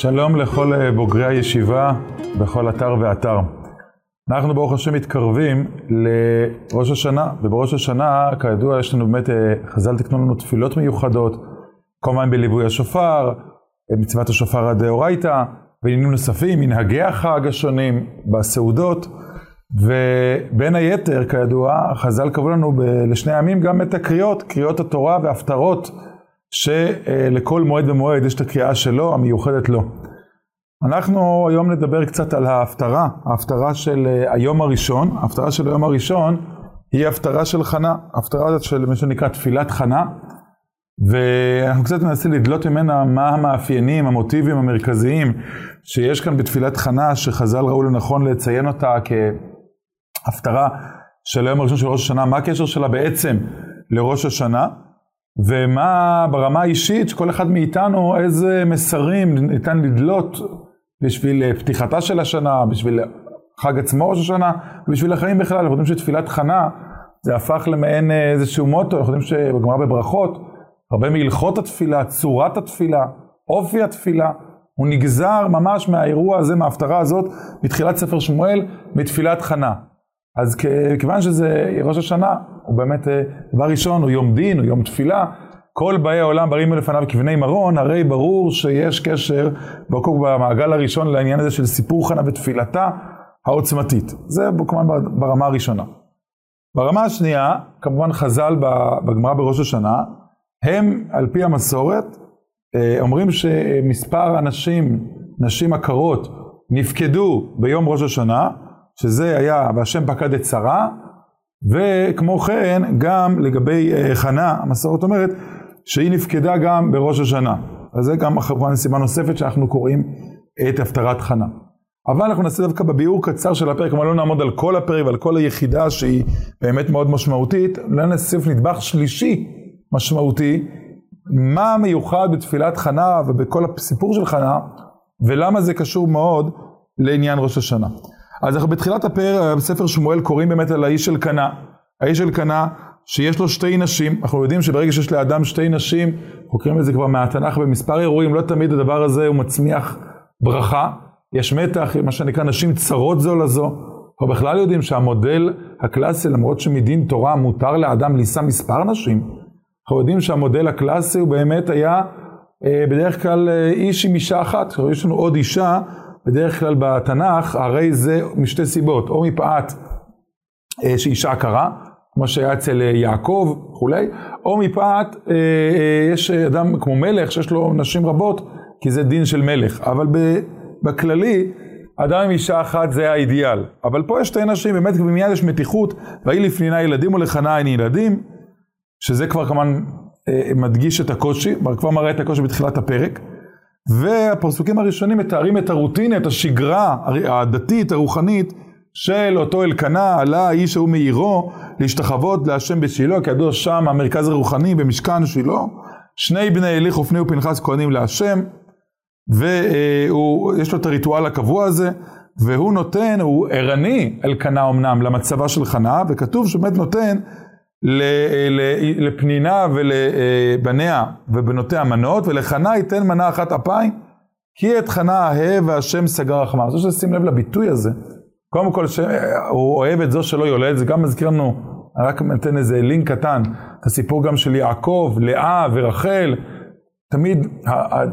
שלום לכל אה, בוגרי הישיבה בכל אתר ואתר. אנחנו ברוך השם מתקרבים לראש השנה, ובראש השנה, כידוע, יש לנו באמת, אה, חז"ל תקנו לנו תפילות מיוחדות, כמובן בליווי השופר, אה, מצוות השופר הדאורייתא, ועניינים נוספים, מנהגי החג השונים, בסעודות, ובין היתר, כידוע, חז"ל קבעו לנו ב- לשני ימים גם את הקריאות, קריאות התורה וההפטרות. שלכל מועד ומועד יש את הקריאה שלו, המיוחדת לו. אנחנו היום נדבר קצת על ההפטרה, ההפטרה של אה, היום הראשון, ההפטרה של היום הראשון היא הפטרה של חנה, הפטרה של מה שנקרא תפילת חנה, ואנחנו קצת ננסה לדלות ממנה מה המאפיינים, המוטיבים המרכזיים שיש כאן בתפילת חנה, שחז"ל ראו לנכון לציין אותה כהפטרה של היום הראשון של ראש השנה, מה הקשר שלה בעצם לראש השנה. ומה ברמה האישית, שכל אחד מאיתנו, איזה מסרים ניתן לדלות בשביל אה, פתיחתה של השנה, בשביל חג עצמו ראש השנה, ובשביל החיים בכלל. אנחנו יודעים שתפילת חנה, זה הפך למעין אה, איזשהו מוטו, אנחנו יודעים שבגמרא בברכות, הרבה מהלכות התפילה, צורת התפילה, אופי התפילה, הוא נגזר ממש מהאירוע הזה, מההפטרה הזאת, מתחילת ספר שמואל, מתפילת חנה. אז כיוון שזה ראש השנה, הוא באמת, אה, דבר ראשון, הוא יום דין, הוא יום תפילה. כל באי העולם באים לפניו כבני מרון, הרי ברור שיש קשר במעגל הראשון לעניין הזה של סיפור חנה ותפילתה העוצמתית. זה כמובן ברמה הראשונה. ברמה השנייה, כמובן חז"ל בגמרא בראש השנה, הם על פי המסורת אה, אומרים שמספר הנשים, נשים עקרות, נפקדו ביום ראש השנה, שזה היה והשם פקד את שרה, וכמו כן גם לגבי uh, חנה, המסורת אומרת שהיא נפקדה גם בראש השנה. אז זה גם כמובן סיבה נוספת שאנחנו קוראים את הפטרת חנה. אבל אנחנו נעשה דווקא בביאור קצר של הפרק, כלומר לא נעמוד על כל הפרק ועל כל היחידה שהיא באמת מאוד משמעותית, אולי נוסיף נדבך שלישי משמעותי, מה מיוחד בתפילת חנה ובכל הסיפור של חנה, ולמה זה קשור מאוד לעניין ראש השנה. אז אנחנו בתחילת הפר, בספר שמואל קוראים באמת על האיש של קנה. האיש של קנה שיש לו שתי נשים, אנחנו יודעים שברגע שיש לאדם שתי נשים, חוקרים את זה כבר מהתנ"ך במספר אירועים, לא תמיד הדבר הזה הוא מצמיח ברכה. יש מתח, מה שנקרא נשים צרות זו לזו. אנחנו בכלל יודעים שהמודל הקלאסי, למרות שמדין תורה מותר לאדם לישא מספר נשים, אנחנו יודעים שהמודל הקלאסי הוא באמת היה אה, בדרך כלל אה, איש עם אישה אחת. יש לנו עוד אישה בדרך כלל בתנ"ך, הרי זה משתי סיבות, או מפאת אה, שאישה קרה, כמו שהיה אצל אה, יעקב וכולי, או מפאת, אה, אה, יש אדם כמו מלך שיש לו נשים רבות, כי זה דין של מלך, אבל בכללי, אדם עם אישה אחת זה האידיאל. אבל פה יש שתי נשים, באמת במיד יש מתיחות, ויהי לפנינה ילדים ולחנה אין ילדים, שזה כבר כמובן אה, מדגיש את הקושי, כבר מראה את הקושי בתחילת הפרק. והפסוקים הראשונים מתארים את הרוטינה, את השגרה הדתית, הרוחנית, של אותו אלקנה, עלה האיש ההוא מעירו להשתחוות להשם בשילה, כידוע שם המרכז הרוחני במשכן שילה. שני בני אליך ופני ופנחס כהנים להשם, ויש לו את הריטואל הקבוע הזה, והוא נותן, הוא ערני, אלקנה אמנם, למצבה של חנה, וכתוב שבאמת נותן לפנינה ולבניה ובנותיה מנות, ולחנה ייתן מנה אחת אפיים, כי את חנה אהב והשם סגר רחמה. אני רוצה ששים לב לביטוי הזה. קודם כל, הוא אוהב את זו שלא יולד, זה גם מזכיר לנו, אני רק נותן איזה לינק קטן, את הסיפור גם של יעקב, לאה ורחל. תמיד,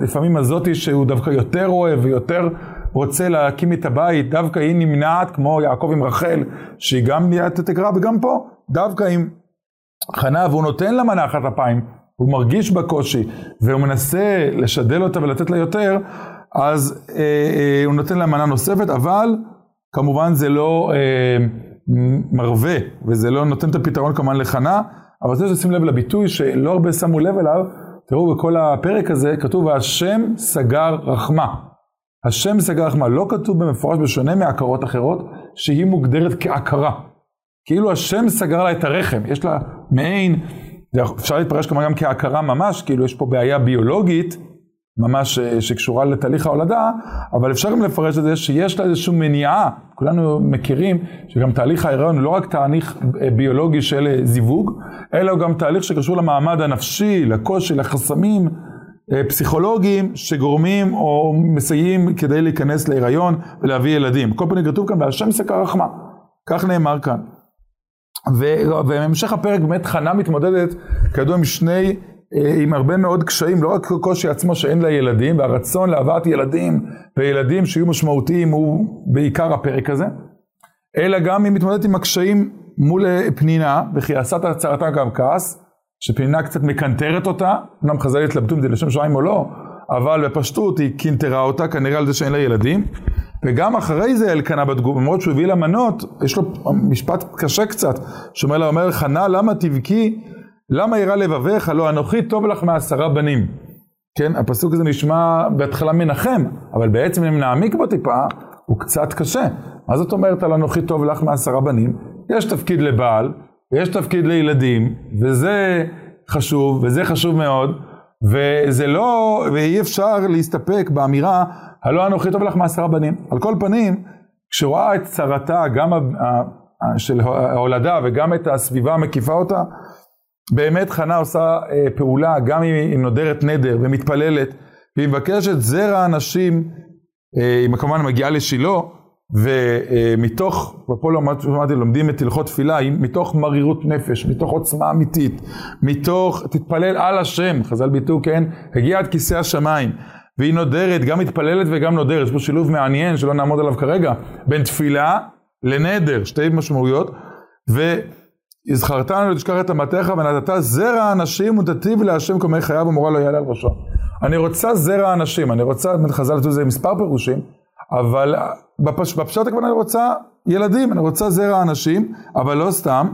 לפעמים הזאתי שהוא דווקא יותר אוהב ויותר רוצה להקים את הבית, דווקא היא נמנעת, כמו יעקב עם רחל, שהיא גם נהיית תגרה, וגם פה, דווקא עם חנה, והוא נותן לה מנה אחת אפיים, הוא מרגיש בקושי, והוא מנסה לשדל אותה ולתת לה יותר, אז אה, אה, הוא נותן לה מנה נוספת, אבל כמובן זה לא אה, מרווה, וזה לא נותן את הפתרון כמובן לחנה, אבל צריך לשים לב לביטוי שלא הרבה שמו לב אליו, תראו בכל הפרק הזה כתוב השם סגר רחמה. השם סגר רחמה, לא כתוב במפורש בשונה מעקרות אחרות, שהיא מוגדרת כעקרה. כאילו השם סגר לה את הרחם, יש לה מעין, אפשר להתפרש כמובן גם כהכרה ממש, כאילו יש פה בעיה ביולוגית, ממש אה, שקשורה לתהליך ההולדה, אבל אפשר גם לפרש את זה שיש לה איזושהי מניעה, כולנו מכירים שגם תהליך ההיריון הוא לא רק תהליך אה, ביולוגי של אה, זיווג, אלא הוא גם תהליך שקשור למעמד הנפשי, לקושי, לחסמים, פסיכולוגיים שגורמים או מסייעים כדי להיכנס להיריון ולהביא ילדים. כל פנים כתוב כאן, והשם יסקר רחמה. כך נאמר כאן. ובהמשך הפרק באמת חנה מתמודדת, כידוע, עם שני, אה, עם הרבה מאוד קשיים, לא רק קושי עצמו שאין לה ילדים, והרצון להבאת ילדים וילדים שיהיו משמעותיים הוא בעיקר הפרק הזה, אלא גם היא מתמודדת עם הקשיים מול אה, פנינה, וכי עשת הצהרתה גם כעס, שפנינה קצת מקנטרת אותה, אמנם חז"ל התלבטו אם זה לשם שמיים או לא, אבל בפשטות היא קינטרה אותה כנראה על זה שאין לה ילדים. וגם אחרי זה אלקנה בתגובה, למרות שהוא הביא לה מנות, יש לו משפט קשה קצת, שאומר לה, אומר חנה, למה תבכי, למה ירא לבביך, לא אנוכי טוב לך מעשרה בנים. כן, הפסוק הזה נשמע בהתחלה מנחם, אבל בעצם אם נעמיק בו טיפה, הוא קצת קשה. מה זאת אומרת על אנוכי טוב לך מעשרה בנים? יש תפקיד לבעל, ויש תפקיד לילדים, וזה חשוב, וזה חשוב מאוד, וזה לא, ואי אפשר להסתפק באמירה, הלא אנוכי טוב לך מעשרה בנים. על כל פנים, כשרואה את צרתה, גם של ההולדה וגם את הסביבה המקיפה אותה, באמת חנה עושה אה, פעולה, גם אם היא נודרת נדר ומתפללת, והיא מבקשת זרע הנשים, אה, היא כמובן מגיעה לשילה, ומתוך, ופה לא אמרתי, לומדים את הלכות תפילה, מתוך מרירות נפש, מתוך עוצמה אמיתית, מתוך, תתפלל על השם, חז"ל ביטאו, כן, הגיע עד כיסא השמיים, והיא נודרת, גם מתפללת וגם נודרת, יש פה שילוב מעניין שלא נעמוד עליו כרגע, בין תפילה לנדר, שתי משמעויות, והזכרת לנו לתשכח את אמתיך ונתת זרע אנשים ותטיב להשם מיני חייו ומורה לא יעלה על ראשו. אני רוצה זרע אנשים, אני רוצה, חז"ל לתת לזה מספר פירושים, אבל בפש, בפשט הכוונה אני רוצה ילדים, אני רוצה זרע אנשים, אבל לא סתם,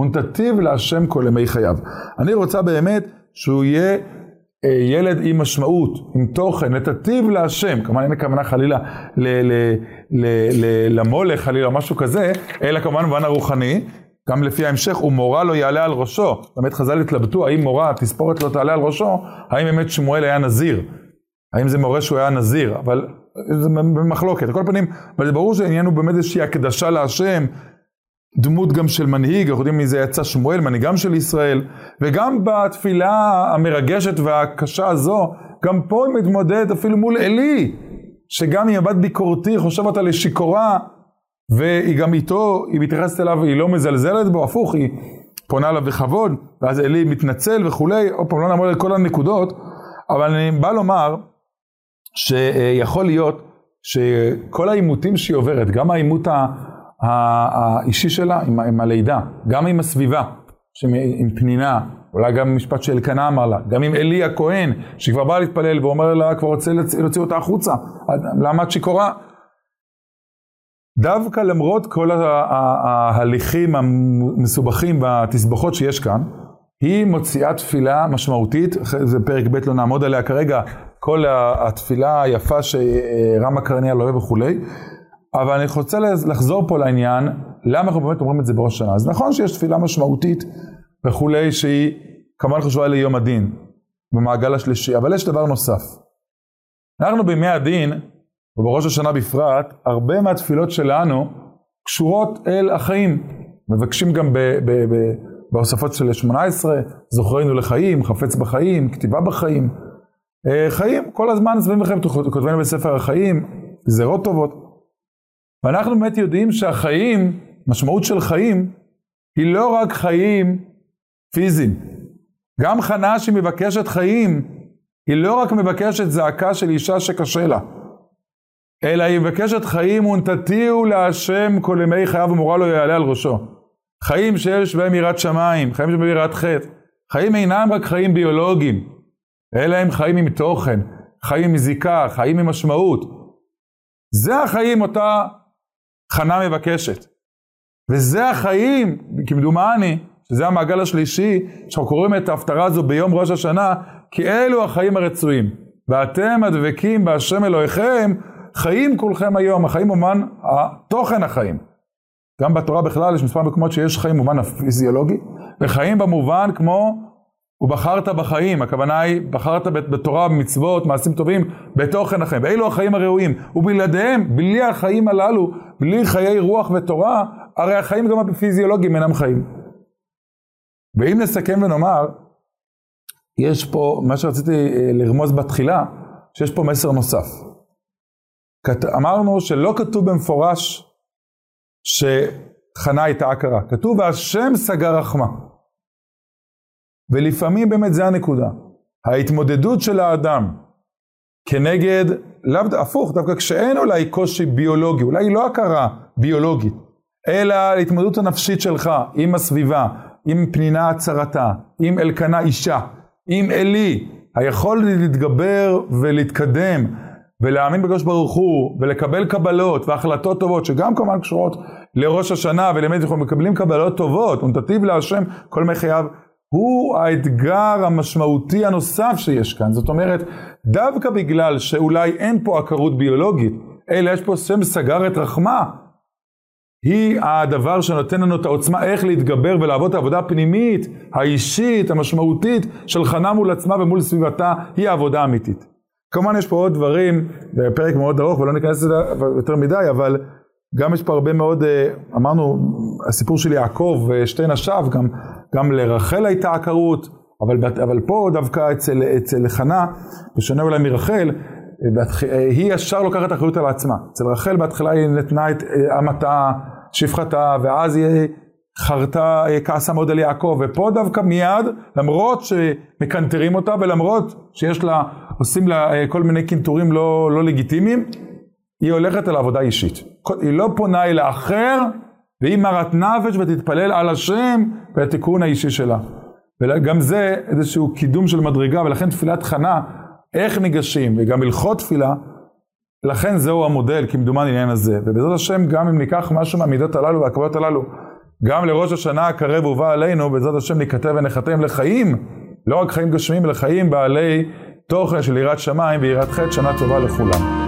ונתתיו להשם כל ימי חייו. אני רוצה באמת שהוא יהיה אה, ילד עם משמעות, עם תוכן, נתתיו להשם, כמובן אין הכוונה חלילה למולך חלילה משהו כזה, אלא כמובן במובן הרוחני, גם לפי ההמשך, ומורה לא יעלה על ראשו. באמת חז"ל התלבטו, האם מורה, תספורת לא תעלה על ראשו, האם באמת שמואל היה נזיר? האם זה מורה שהוא היה נזיר? אבל זה במחלוקת. על כל פנים, אבל זה ברור שהעניין הוא באמת איזושהי הקדשה להשם, דמות גם של מנהיג, אנחנו יודעים מי זה יצא שמואל, מנהיגם של ישראל, וגם בתפילה המרגשת והקשה הזו, גם פה היא מתמודדת אפילו מול עלי, שגם היא מבט ביקורתי, חושב אותה לשיכורה, והיא גם איתו, היא מתייחסת אליו, היא לא מזלזלת בו, הפוך, היא פונה אליו בכבוד, ואז עלי מתנצל וכולי, עוד פעם לא נעמוד על כל הנקודות, אבל אני בא לומר, שיכול להיות שכל העימותים שהיא עוברת, גם העימות האישי שלה עם, עם הלידה, גם עם הסביבה, עם פנינה, אולי גם משפט שאלקנה אמר לה, גם עם עלי הכהן, שהיא כבר באה להתפלל ואומר לה, כבר רוצה להוציא אותה החוצה, למה את שיכורה? דווקא למרות כל ההליכים המסובכים והתסבוכות שיש כאן, היא מוציאה תפילה משמעותית, זה פרק ב' לא נעמוד עליה כרגע, כל התפילה היפה שרמה קרניה לא אוהב וכולי, אבל אני רוצה לחזור פה לעניין, למה אנחנו באמת אומרים את זה בראש השנה. אז נכון שיש תפילה משמעותית וכולי, שהיא כמובן חשובה ליום הדין, במעגל השלישי, אבל יש דבר נוסף. אנחנו בימי הדין, ובראש השנה בפרט, הרבה מהתפילות שלנו קשורות אל החיים. מבקשים גם בהוספות של 18, זוכרנו לחיים, חפץ בחיים, כתיבה בחיים. אה, חיים, כל הזמן סביבים לכם, כותבים בספר החיים, גזירות טובות. ואנחנו באמת יודעים שהחיים, משמעות של חיים, היא לא רק חיים פיזיים. גם חנה שמבקשת חיים, היא לא רק מבקשת זעקה של אישה שקשה לה, אלא היא מבקשת חיים ונתתיהו להשם כל ימי חייו ומורה לא יעלה על ראשו. חיים שיש בהם יראת שמיים, חיים שיש בהם יראת חטא. חיים אינם רק חיים ביולוגיים, אלא הם חיים עם תוכן, חיים עם זיקה, חיים עם משמעות. זה החיים אותה חנה מבקשת. וזה החיים, כמדומני, שזה המעגל השלישי, שאנחנו קוראים את ההפטרה הזו ביום ראש השנה, כי אלו החיים הרצויים. ואתם הדבקים בהשם אלוהיכם, חיים כולכם היום, החיים אומן תוכן החיים. גם בתורה בכלל יש מספר מקומות שיש חיים במובן הפיזיולוגי, וחיים במובן כמו ובחרת בחיים, הכוונה היא בחרת בתורה, במצוות, מעשים טובים, בתוכן החיים. ואלו החיים הראויים. ובלעדיהם, בלי החיים הללו, בלי חיי רוח ותורה, הרי החיים גם הפיזיולוגיים אינם חיים. ואם נסכם ונאמר, יש פה, מה שרציתי אה, לרמוז בתחילה, שיש פה מסר נוסף. אמרנו שלא כתוב במפורש שחנה הייתה עקרה, כתוב והשם סגר רחמה. ולפעמים באמת זה הנקודה. ההתמודדות של האדם כנגד, לאו הפוך, דווקא כשאין אולי קושי ביולוגי, אולי לא הכרה ביולוגית, אלא ההתמודדות הנפשית שלך עם הסביבה, עם פנינה הצרתה, עם אלקנה אישה, עם אלי, היכול להתגבר ולהתקדם ולהאמין בקדוש ברוך הוא ולקבל קבלות והחלטות טובות שגם כמובן קשורות לראש השנה ולמד אנחנו מקבלים קבלות טובות ונתתיו להשם כל מי חייו הוא האתגר המשמעותי הנוסף שיש כאן. זאת אומרת, דווקא בגלל שאולי אין פה עקרות ביולוגית, אלא יש פה שם סגר את רחמה, היא הדבר שנותן לנו את העוצמה איך להתגבר ולעבוד את העבודה הפנימית, האישית, המשמעותית של חנה מול עצמה ומול סביבתה, היא העבודה האמיתית. כמובן יש פה עוד דברים, בפרק מאוד ארוך ולא ניכנס לזה יותר מדי, אבל גם יש פה הרבה מאוד, אה, אמרנו, הסיפור של יעקב ושתי נשיו, גם, גם לרחל הייתה עקרות, אבל, אבל פה דווקא אצל, אצל חנה, בשונה אולי מרחל, אה, היא ישר לוקחת אחריות על עצמה. אצל רחל בהתחלה היא נתנה את אה, אמתה, שפחתה, ואז היא חרתה כעסה מאוד על יעקב, ופה דווקא מיד, למרות שמקנטרים אותה ולמרות שיש לה, עושים לה כל מיני קינטורים לא, לא לגיטימיים, היא הולכת על עבודה אישית. היא לא פונה אל האחר, והיא מרת נפש ותתפלל על השם והתיקון האישי שלה. וגם זה איזשהו קידום של מדרגה, ולכן תפילת חנה, איך ניגשים, וגם הלכות תפילה, לכן זהו המודל, כמדומני העניין הזה. ובעזרת השם, גם אם ניקח משהו מהמידות הללו והקבלות הללו, גם לראש השנה הקרב ובא עלינו, בעזרת השם ניכתב ונחתם לחיים, לא רק חיים גשמיים, אלא חיים בעלי תוכן של יראת שמיים ויראת חטא, שנה טובה לכולם.